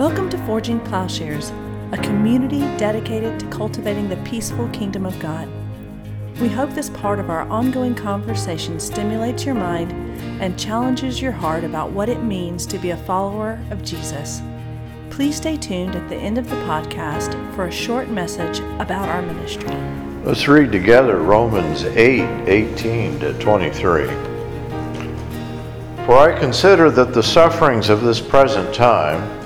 Welcome to Forging Plowshares, a community dedicated to cultivating the peaceful kingdom of God. We hope this part of our ongoing conversation stimulates your mind and challenges your heart about what it means to be a follower of Jesus. Please stay tuned at the end of the podcast for a short message about our ministry. Let's read together Romans 8 18 to 23. For I consider that the sufferings of this present time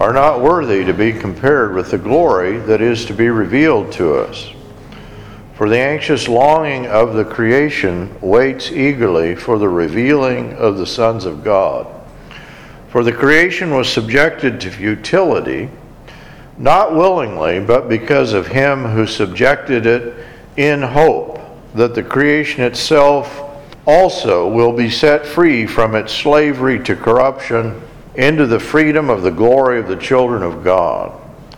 are not worthy to be compared with the glory that is to be revealed to us. For the anxious longing of the creation waits eagerly for the revealing of the sons of God. For the creation was subjected to futility, not willingly, but because of him who subjected it in hope that the creation itself also will be set free from its slavery to corruption into the freedom of the glory of the children of God.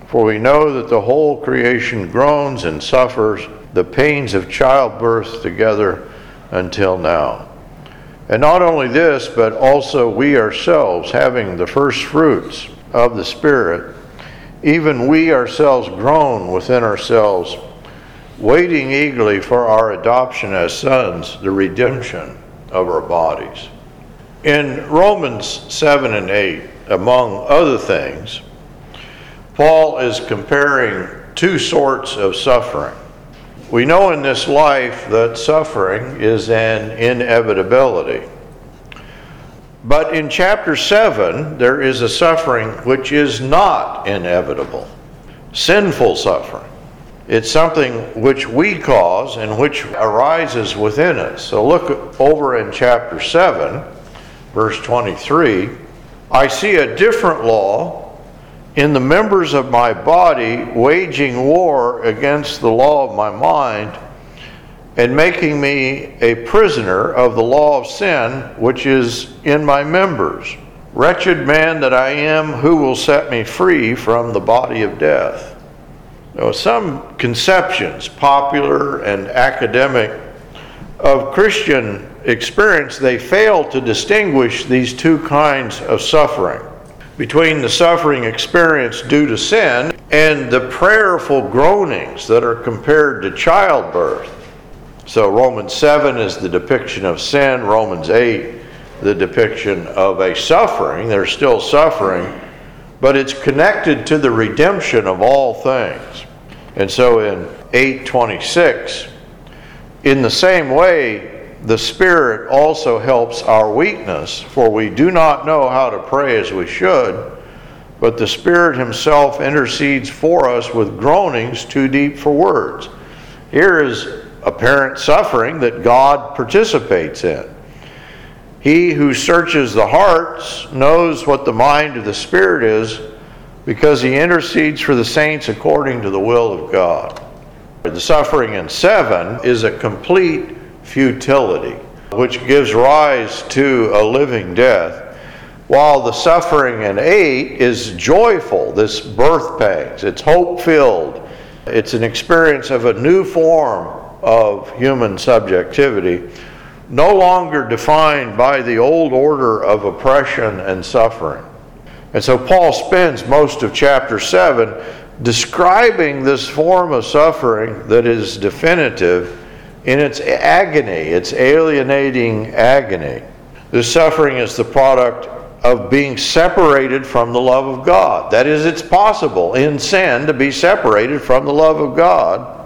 For we know that the whole creation groans and suffers the pains of childbirth together until now. And not only this, but also we ourselves, having the first fruits of the Spirit, even we ourselves groan within ourselves, waiting eagerly for our adoption as sons, the redemption of our bodies. In Romans 7 and 8, among other things, Paul is comparing two sorts of suffering. We know in this life that suffering is an inevitability. But in chapter 7, there is a suffering which is not inevitable sinful suffering. It's something which we cause and which arises within us. So look over in chapter 7 verse 23, I see a different law in the members of my body waging war against the law of my mind and making me a prisoner of the law of sin which is in my members. Wretched man that I am, who will set me free from the body of death? Now, some conceptions, popular and academic, of Christian experience, they fail to distinguish these two kinds of suffering between the suffering experienced due to sin and the prayerful groanings that are compared to childbirth. So, Romans 7 is the depiction of sin, Romans 8, the depiction of a suffering. They're still suffering, but it's connected to the redemption of all things. And so in 826, in the same way, the Spirit also helps our weakness, for we do not know how to pray as we should, but the Spirit Himself intercedes for us with groanings too deep for words. Here is apparent suffering that God participates in. He who searches the hearts knows what the mind of the Spirit is because He intercedes for the saints according to the will of God. The suffering in 7 is a complete futility, which gives rise to a living death, while the suffering in 8 is joyful, this birth pangs. It's hope filled. It's an experience of a new form of human subjectivity, no longer defined by the old order of oppression and suffering. And so Paul spends most of chapter 7 describing this form of suffering that is definitive in its agony, its alienating agony. The suffering is the product of being separated from the love of God. That is, it's possible in sin to be separated from the love of God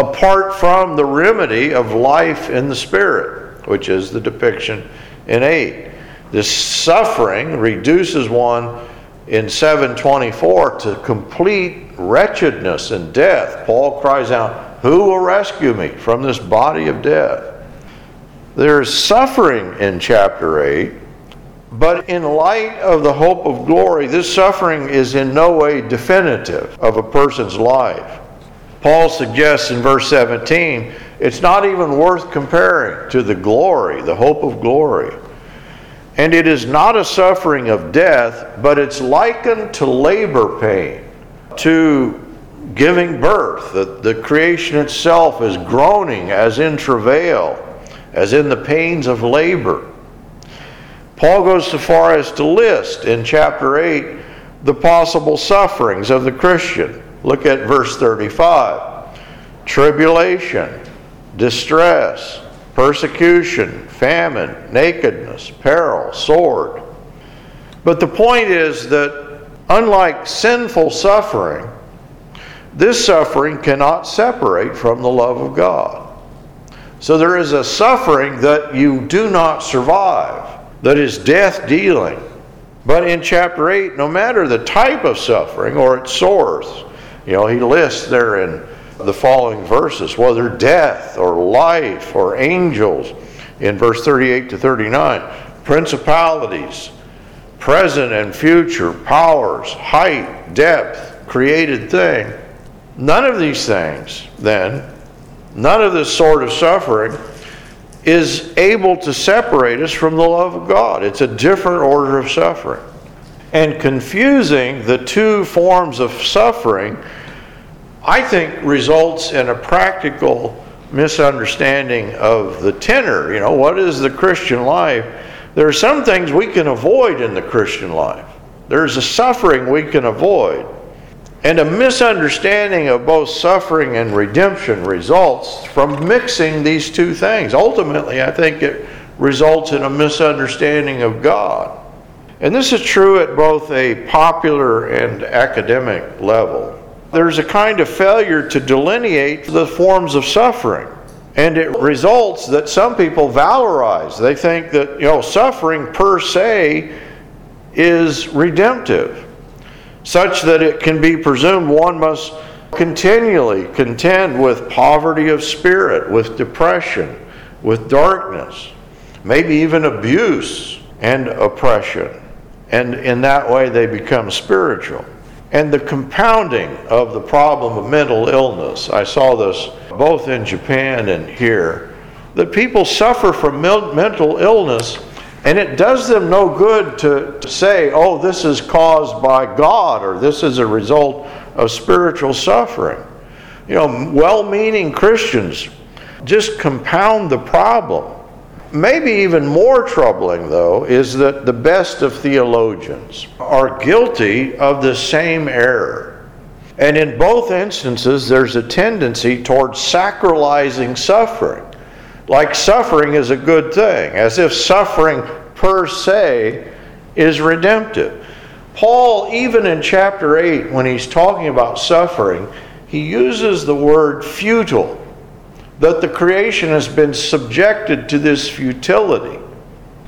apart from the remedy of life in the Spirit, which is the depiction in 8. This suffering reduces one in 724 to complete wretchedness and death. Paul cries out, who will rescue me from this body of death? There is suffering in chapter 8, but in light of the hope of glory, this suffering is in no way definitive of a person's life. Paul suggests in verse 17 it's not even worth comparing to the glory, the hope of glory. And it is not a suffering of death, but it's likened to labor pain, to giving birth, that the creation itself is groaning as in travail, as in the pains of labor. Paul goes so far as to list in chapter 8 the possible sufferings of the Christian. Look at verse 35 tribulation, distress, persecution, famine, nakedness, peril, sword. But the point is that unlike sinful suffering, this suffering cannot separate from the love of God. So there is a suffering that you do not survive, that is death dealing. But in chapter 8, no matter the type of suffering or its source, you know, he lists there in the following verses whether death or life or angels, in verse 38 to 39, principalities, present and future, powers, height, depth, created thing. None of these things, then, none of this sort of suffering is able to separate us from the love of God. It's a different order of suffering. And confusing the two forms of suffering, I think, results in a practical misunderstanding of the tenor. You know, what is the Christian life? There are some things we can avoid in the Christian life, there's a suffering we can avoid. And a misunderstanding of both suffering and redemption results from mixing these two things. Ultimately, I think it results in a misunderstanding of God. And this is true at both a popular and academic level. There's a kind of failure to delineate the forms of suffering. And it results that some people valorize. They think that, you know, suffering per se is redemptive such that it can be presumed one must continually contend with poverty of spirit, with depression, with darkness, maybe even abuse and oppression. And in that way, they become spiritual. And the compounding of the problem of mental illness, I saw this both in Japan and here, that people suffer from mental illness and it does them no good to, to say, oh, this is caused by God or this is a result of spiritual suffering. You know, well meaning Christians just compound the problem. Maybe even more troubling, though, is that the best of theologians are guilty of the same error. And in both instances, there's a tendency towards sacralizing suffering like suffering is a good thing, as if suffering per se is redemptive. Paul, even in chapter 8, when he's talking about suffering, he uses the word futile, that the creation has been subjected to this futility.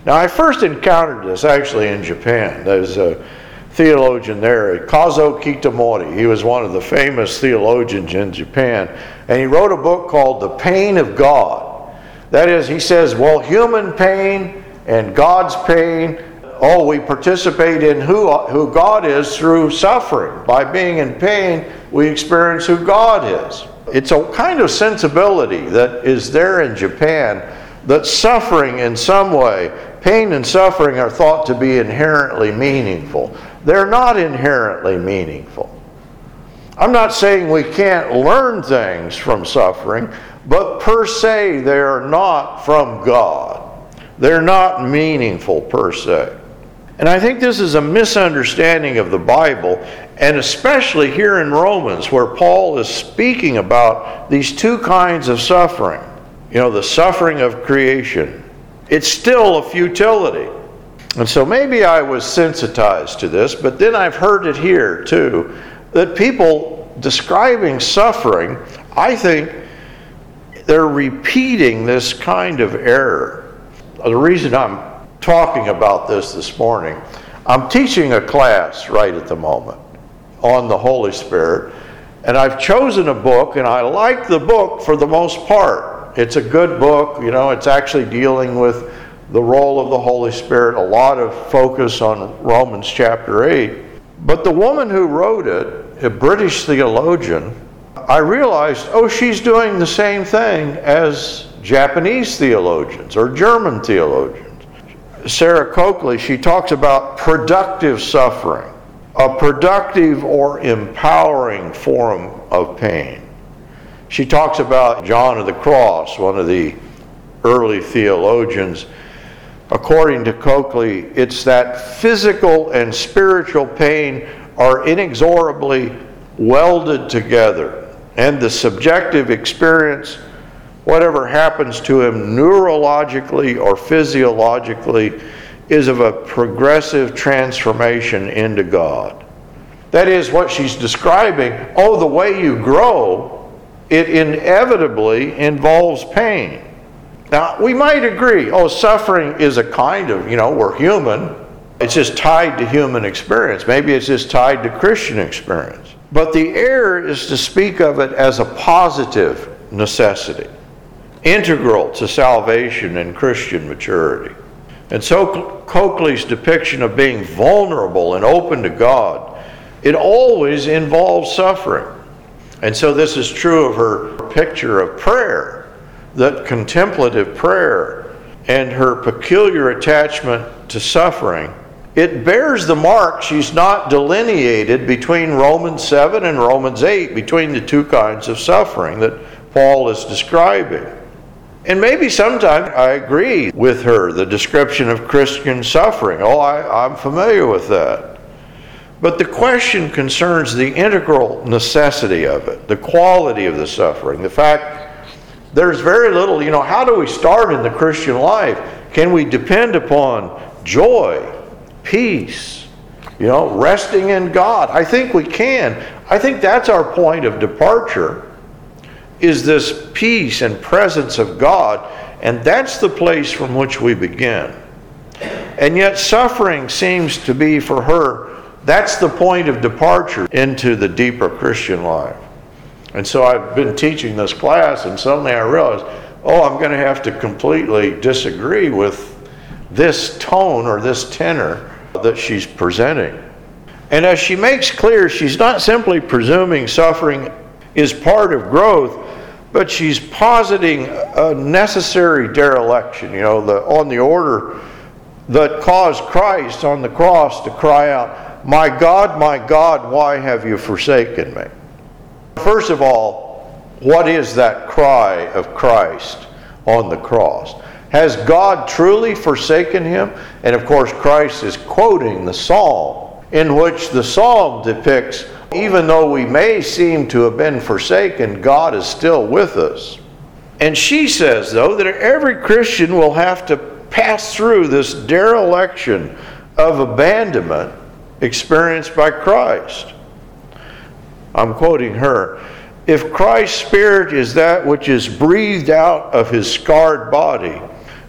Now, I first encountered this actually in Japan. There's a theologian there, Kazuo Kitamori. He was one of the famous theologians in Japan, and he wrote a book called The Pain of God. That is, he says, well, human pain and God's pain, oh, we participate in who, who God is through suffering. By being in pain, we experience who God is. It's a kind of sensibility that is there in Japan that suffering in some way, pain and suffering are thought to be inherently meaningful. They're not inherently meaningful. I'm not saying we can't learn things from suffering, but per se, they are not from God. They're not meaningful per se. And I think this is a misunderstanding of the Bible, and especially here in Romans, where Paul is speaking about these two kinds of suffering. You know, the suffering of creation. It's still a futility. And so maybe I was sensitized to this, but then I've heard it here too that people describing suffering, I think, they're repeating this kind of error. The reason I'm talking about this this morning, I'm teaching a class right at the moment on the Holy Spirit, and I've chosen a book, and I like the book for the most part. It's a good book, you know, it's actually dealing with the role of the Holy Spirit, a lot of focus on Romans chapter 8. But the woman who wrote it, a British theologian, I realized, oh, she's doing the same thing as Japanese theologians or German theologians. Sarah Coakley, she talks about productive suffering, a productive or empowering form of pain. She talks about John of the Cross, one of the early theologians. According to Coakley, it's that physical and spiritual pain are inexorably welded together, and the subjective experience, whatever happens to him neurologically or physiologically, is of a progressive transformation into God. That is what she's describing. Oh, the way you grow, it inevitably involves pain. Now, we might agree, oh, suffering is a kind of, you know, we're human. It's just tied to human experience. Maybe it's just tied to Christian experience. But the error is to speak of it as a positive necessity, integral to salvation and Christian maturity. And so Coakley's depiction of being vulnerable and open to God, it always involves suffering. And so this is true of her picture of prayer, that contemplative prayer and her peculiar attachment to suffering. It bears the mark she's not delineated between Romans 7 and Romans 8, between the two kinds of suffering that Paul is describing. And maybe sometimes I agree with her, the description of Christian suffering. Oh, I, I'm familiar with that. But the question concerns the integral necessity of it, the quality of the suffering, the fact there's very little, you know, how do we start in the Christian life? Can we depend upon joy, peace, you know, resting in God? I think we can. I think that's our point of departure is this peace and presence of God, and that's the place from which we begin. And yet, suffering seems to be for her, that's the point of departure into the deeper Christian life. And so I've been teaching this class, and suddenly I realized, oh, I'm going to have to completely disagree with this tone or this tenor that she's presenting. And as she makes clear, she's not simply presuming suffering is part of growth, but she's positing a necessary dereliction, you know, the, on the order that caused Christ on the cross to cry out, My God, my God, why have you forsaken me? First of all, what is that cry of Christ on the cross? Has God truly forsaken him? And of course, Christ is quoting the psalm in which the psalm depicts even though we may seem to have been forsaken, God is still with us. And she says, though, that every Christian will have to pass through this dereliction of abandonment experienced by Christ. I'm quoting her. If Christ's Spirit is that which is breathed out of his scarred body,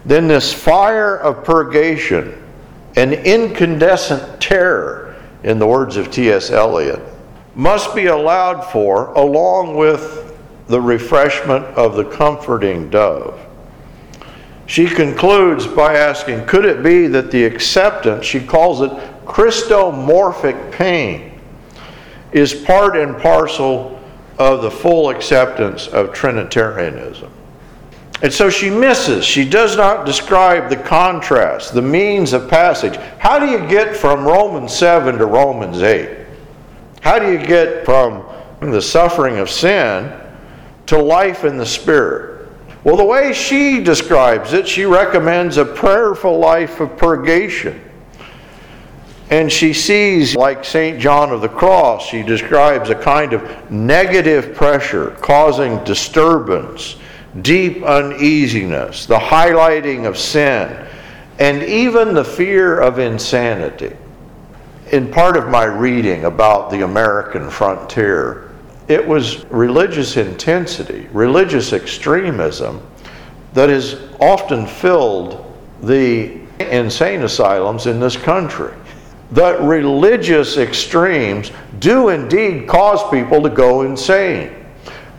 then this fire of purgation, an incandescent terror, in the words of T.S. Eliot, must be allowed for along with the refreshment of the comforting dove. She concludes by asking Could it be that the acceptance, she calls it Christomorphic pain, is part and parcel of the full acceptance of Trinitarianism? And so she misses, she does not describe the contrast, the means of passage. How do you get from Romans 7 to Romans 8? How do you get from the suffering of sin to life in the Spirit? Well, the way she describes it, she recommends a prayerful life of purgation. And she sees, like St. John of the Cross, she describes a kind of negative pressure causing disturbance, deep uneasiness, the highlighting of sin, and even the fear of insanity in part of my reading about the American frontier, it was religious intensity, religious extremism that has often filled the insane asylums in this country. That religious extremes do indeed cause people to go insane.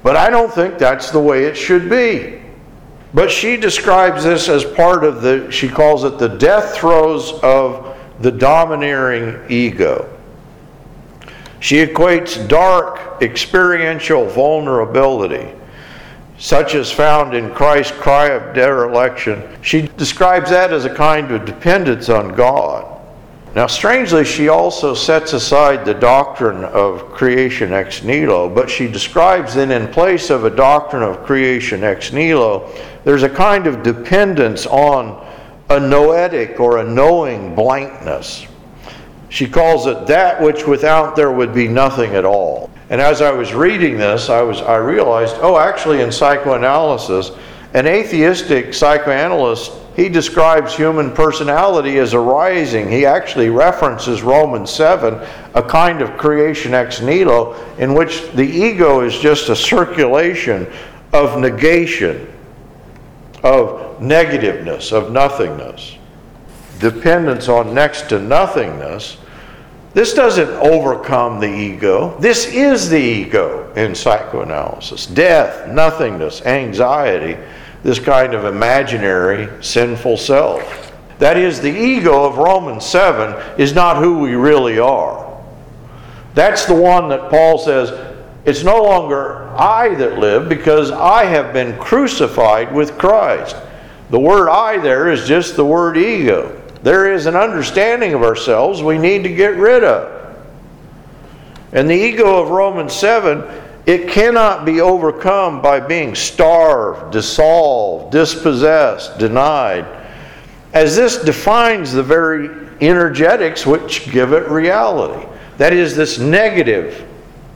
But I don't think that's the way it should be. But she describes this as part of the, she calls it the death throes of the domineering ego. She equates dark experiential vulnerability, such as found in Christ's cry of dereliction. She describes that as a kind of dependence on God. Now, strangely, she also sets aside the doctrine of creation ex nihilo, but she describes that in place of a doctrine of creation ex nihilo, there's a kind of dependence on a noetic or a knowing blankness. She calls it that which without there would be nothing at all. And as I was reading this, I, was, I realized, oh, actually, in psychoanalysis, an atheistic psychoanalyst, he describes human personality as arising. He actually references Romans 7, a kind of creation ex nihilo, in which the ego is just a circulation of negation, of negativeness, of nothingness. Dependence on next to nothingness this doesn't overcome the ego. This is the ego in psychoanalysis death, nothingness, anxiety, this kind of imaginary sinful self. That is, the ego of Romans 7 is not who we really are. That's the one that Paul says, it's no longer I that live because I have been crucified with Christ. The word I there is just the word ego there is an understanding of ourselves we need to get rid of. And the ego of Romans 7, it cannot be overcome by being starved, dissolved, dispossessed, denied, as this defines the very energetics which give it reality. That is, this negative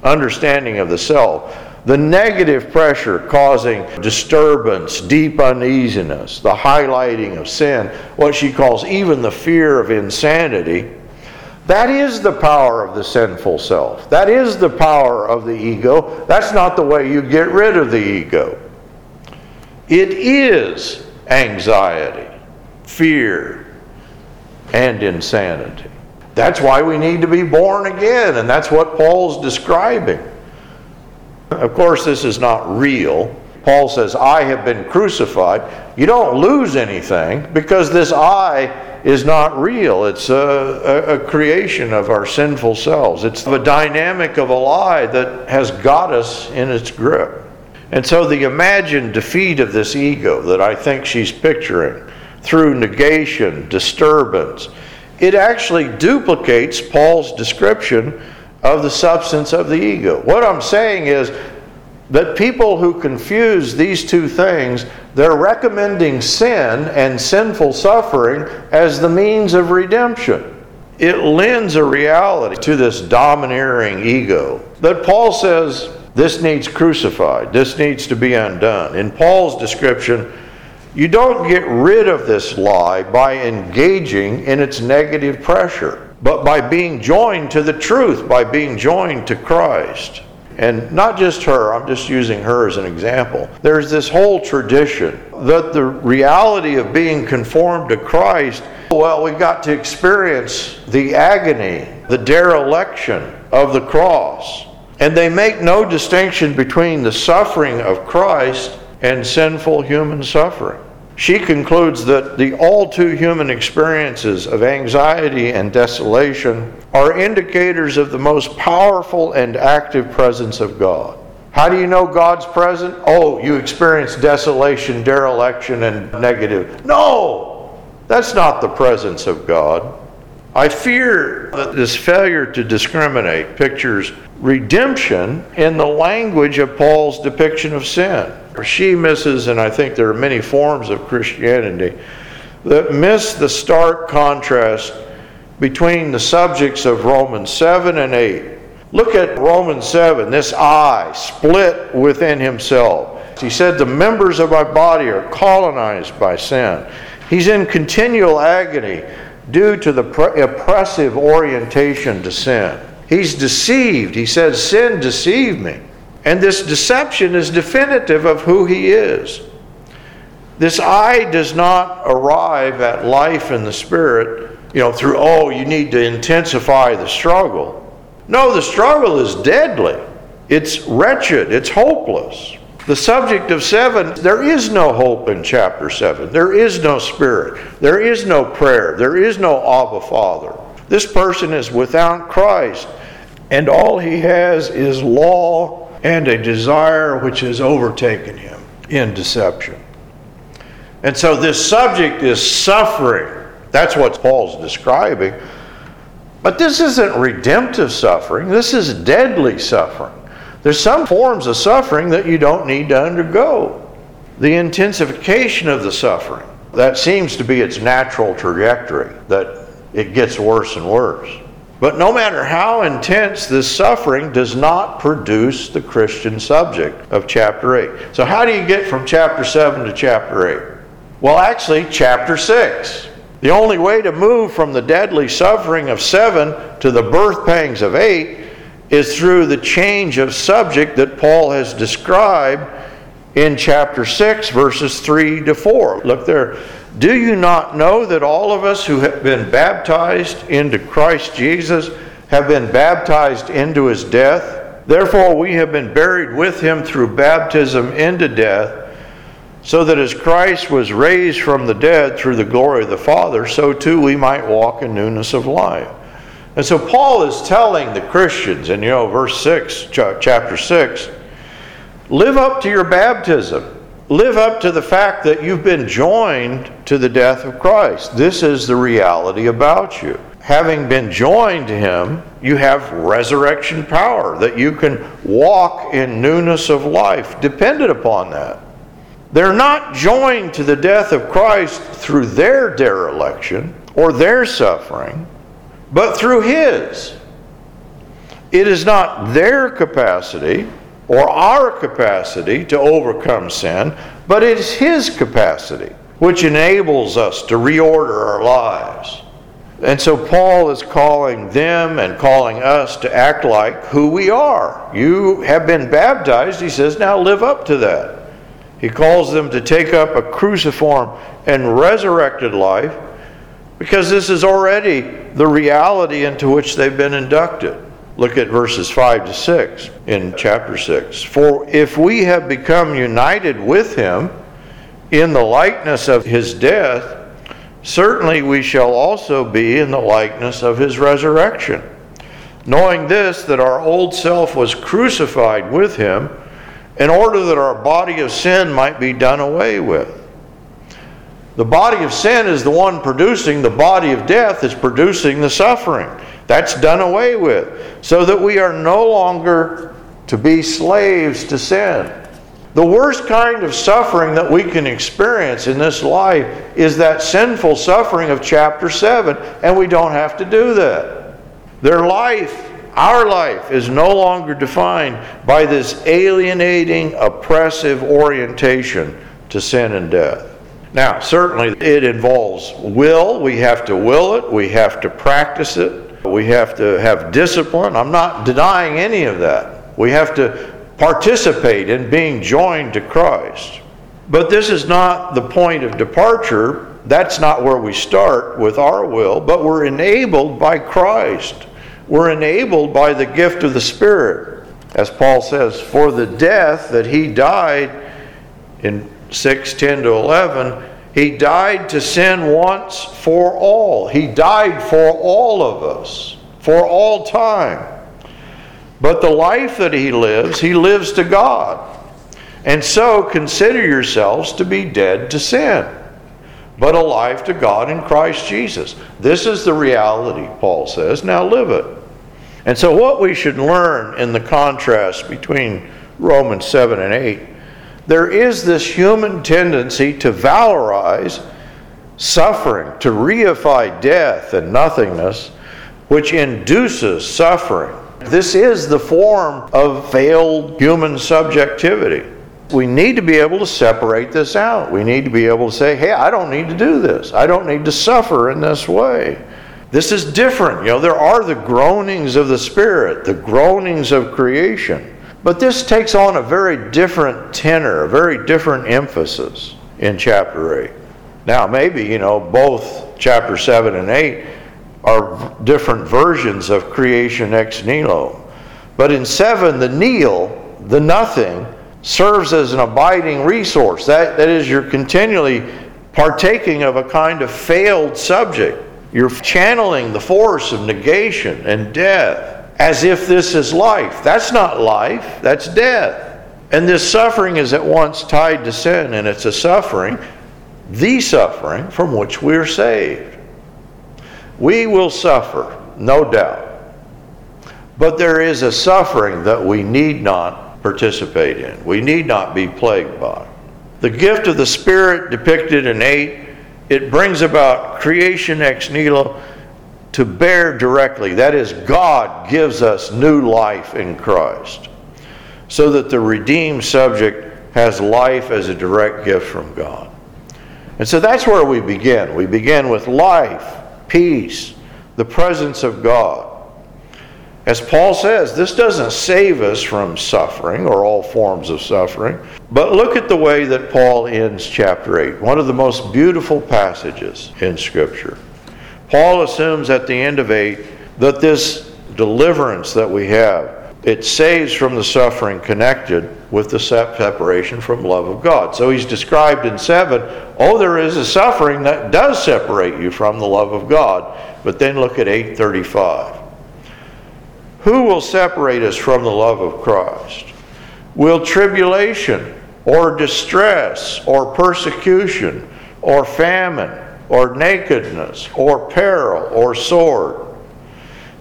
understanding of the self the negative pressure causing disturbance, deep uneasiness, the highlighting of sin, what she calls even the fear of insanity, that is the power of the sinful self. That is the power of the ego. That's not the way you get rid of the ego. It is anxiety, fear, and insanity. That's why we need to be born again, and that's what Paul's describing. Of course, this is not real. Paul says, I have been crucified. You don't lose anything because this I is not real. It's a, a, a, creation of our sinful selves. It's the dynamic of a lie that has got us in its grip. And so the imagined defeat of this ego that I think she's picturing through negation, disturbance, it actually duplicates Paul's description of the substance of the ego. What I'm saying is that people who confuse these two things, they're recommending sin and sinful suffering as the means of redemption. It lends a reality to this domineering ego that Paul says this needs crucified, this needs to be undone. In Paul's description, you don't get rid of this lie by engaging in its negative pressure but by being joined to the truth, by being joined to Christ. And not just her, I'm just using her as an example. There's this whole tradition that the reality of being conformed to Christ, well, we've got to experience the agony, the dereliction of the cross. And they make no distinction between the suffering of Christ and sinful human suffering. She concludes that the all too human experiences of anxiety and desolation are indicators of the most powerful and active presence of God. How do you know God's present? Oh, you experience desolation, dereliction, and negative. No, that's not the presence of God. I fear that this failure to discriminate pictures redemption in the language of Paul's depiction of sin. She misses, and I think there are many forms of Christianity that miss the stark contrast between the subjects of Romans 7 and 8. Look at Romans 7, this I split within himself. He said, The members of my body are colonized by sin. He's in continual agony due to the oppressive orientation to sin. He's deceived. He says, Sin deceived me. And this deception is definitive of who he is. This I does not arrive at life in the Spirit, you know, through, oh, you need to intensify the struggle. No, the struggle is deadly. It's wretched. It's hopeless. The subject of seven, there is no hope in chapter seven. There is no spirit. There is no prayer. There is no Abba Father. This person is without Christ, and all he has is law and a desire which has overtaken him in deception. And so this subject is suffering. That's what Paul's describing. But this isn't redemptive suffering, this is deadly suffering. There's some forms of suffering that you don't need to undergo. The intensification of the suffering, that seems to be its natural trajectory, that it gets worse and worse. But no matter how intense this suffering does not produce the Christian subject of chapter 8. So, how do you get from chapter 7 to chapter 8? Well, actually, chapter 6. The only way to move from the deadly suffering of 7 to the birth pangs of 8 is through the change of subject that Paul has described in chapter 6, verses 3 to 4. Look there. Do you not know that all of us who have been baptized into Christ Jesus have been baptized into his death? Therefore, we have been buried with him through baptism into death, so that as Christ was raised from the dead through the glory of the Father, so too we might walk in newness of life. And so Paul is telling the Christians, in you know, verse 6, chapter 6, live up to your baptism live up to the fact that you've been joined to the death of Christ. This is the reality about you. Having been joined to Him, you have resurrection power, that you can walk in newness of life, dependent upon that. They're not joined to the death of Christ through their dereliction or their suffering, but through His. It is not their capacity or our capacity to overcome sin, but it's His capacity which enables us to reorder our lives. And so Paul is calling them and calling us to act like who we are. You have been baptized, he says, now live up to that. He calls them to take up a cruciform and resurrected life because this is already the reality into which they've been inducted. Look at verses 5 to 6 in chapter 6. For if we have become united with him in the likeness of his death, certainly we shall also be in the likeness of his resurrection. Knowing this, that our old self was crucified with him, in order that our body of sin might be done away with. The body of sin is the one producing, the body of death is producing the suffering. That's done away with, so that we are no longer to be slaves to sin. The worst kind of suffering that we can experience in this life is that sinful suffering of chapter 7, and we don't have to do that. Their life, our life, is no longer defined by this alienating, oppressive orientation to sin and death. Now, certainly it involves will. We have to will it, we have to practice it. We have to have discipline. I'm not denying any of that. We have to participate in being joined to Christ. But this is not the point of departure. That's not where we start with our will, but we're enabled by Christ. We're enabled by the gift of the Spirit. As Paul says, for the death that he died in 6 10 to 11 he died to sin once for all. He died for all of us, for all time. But the life that he lives, he lives to God. And so consider yourselves to be dead to sin, but alive to God in Christ Jesus. This is the reality, Paul says. Now live it. And so, what we should learn in the contrast between Romans 7 and 8 there is this human tendency to valorize suffering, to reify death and nothingness, which induces suffering. This is the form of failed human subjectivity. We need to be able to separate this out. We need to be able to say, hey, I don't need to do this. I don't need to suffer in this way. This is different. You know, there are the groanings of the Spirit, the groanings of creation. But this takes on a very different tenor, a very different emphasis in chapter 8. Now, maybe, you know, both chapter 7 and 8 are different versions of creation ex nihilo. But in 7, the nihil, the nothing, serves as an abiding resource. That, that is, you're continually partaking of a kind of failed subject. You're channeling the force of negation and death as if this is life. That's not life, that's death. And this suffering is at once tied to sin, and it's a suffering, the suffering from which we're saved. We will suffer, no doubt. But there is a suffering that we need not participate in, we need not be plagued by. The gift of the Spirit depicted in 8, it brings about creation ex nihilo to bear directly. That is, God gives us new life in Christ, so that the redeemed subject has life as a direct gift from God. And so that's where we begin. We begin with life, peace, the presence of God. As Paul says, this doesn't save us from suffering or all forms of suffering. But look at the way that Paul ends chapter 8, one of the most beautiful passages in Scripture. Paul assumes at the end of 8 that this deliverance that we have, it saves from the suffering connected with the separation from love of God. So he's described in 7, oh, there is a suffering that does separate you from the love of God. But then look at 835. Who will separate us from the love of Christ? Will tribulation or distress or persecution or famine or nakedness or peril or sword?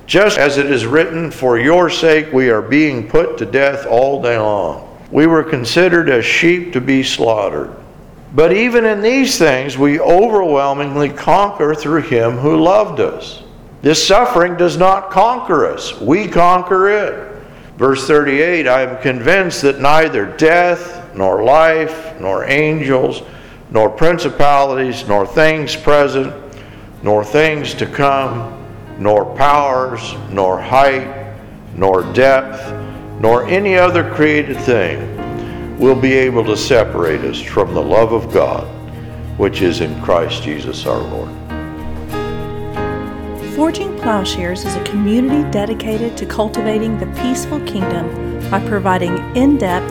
Just as it is written, For your sake we are being put to death all day long. We were considered as sheep to be slaughtered. But even in these things, we overwhelmingly conquer through him who loved us. This suffering does not conquer us, we conquer it. Verse 38 I am convinced that neither death, nor life, nor angels, nor principalities, nor things present, nor things to come, nor powers, nor height, nor depth, nor any other created thing will be able to separate us from the love of God, which is in Christ Jesus our Lord. Forging Plowshares is a community dedicated to cultivating the peaceful kingdom by providing in depth,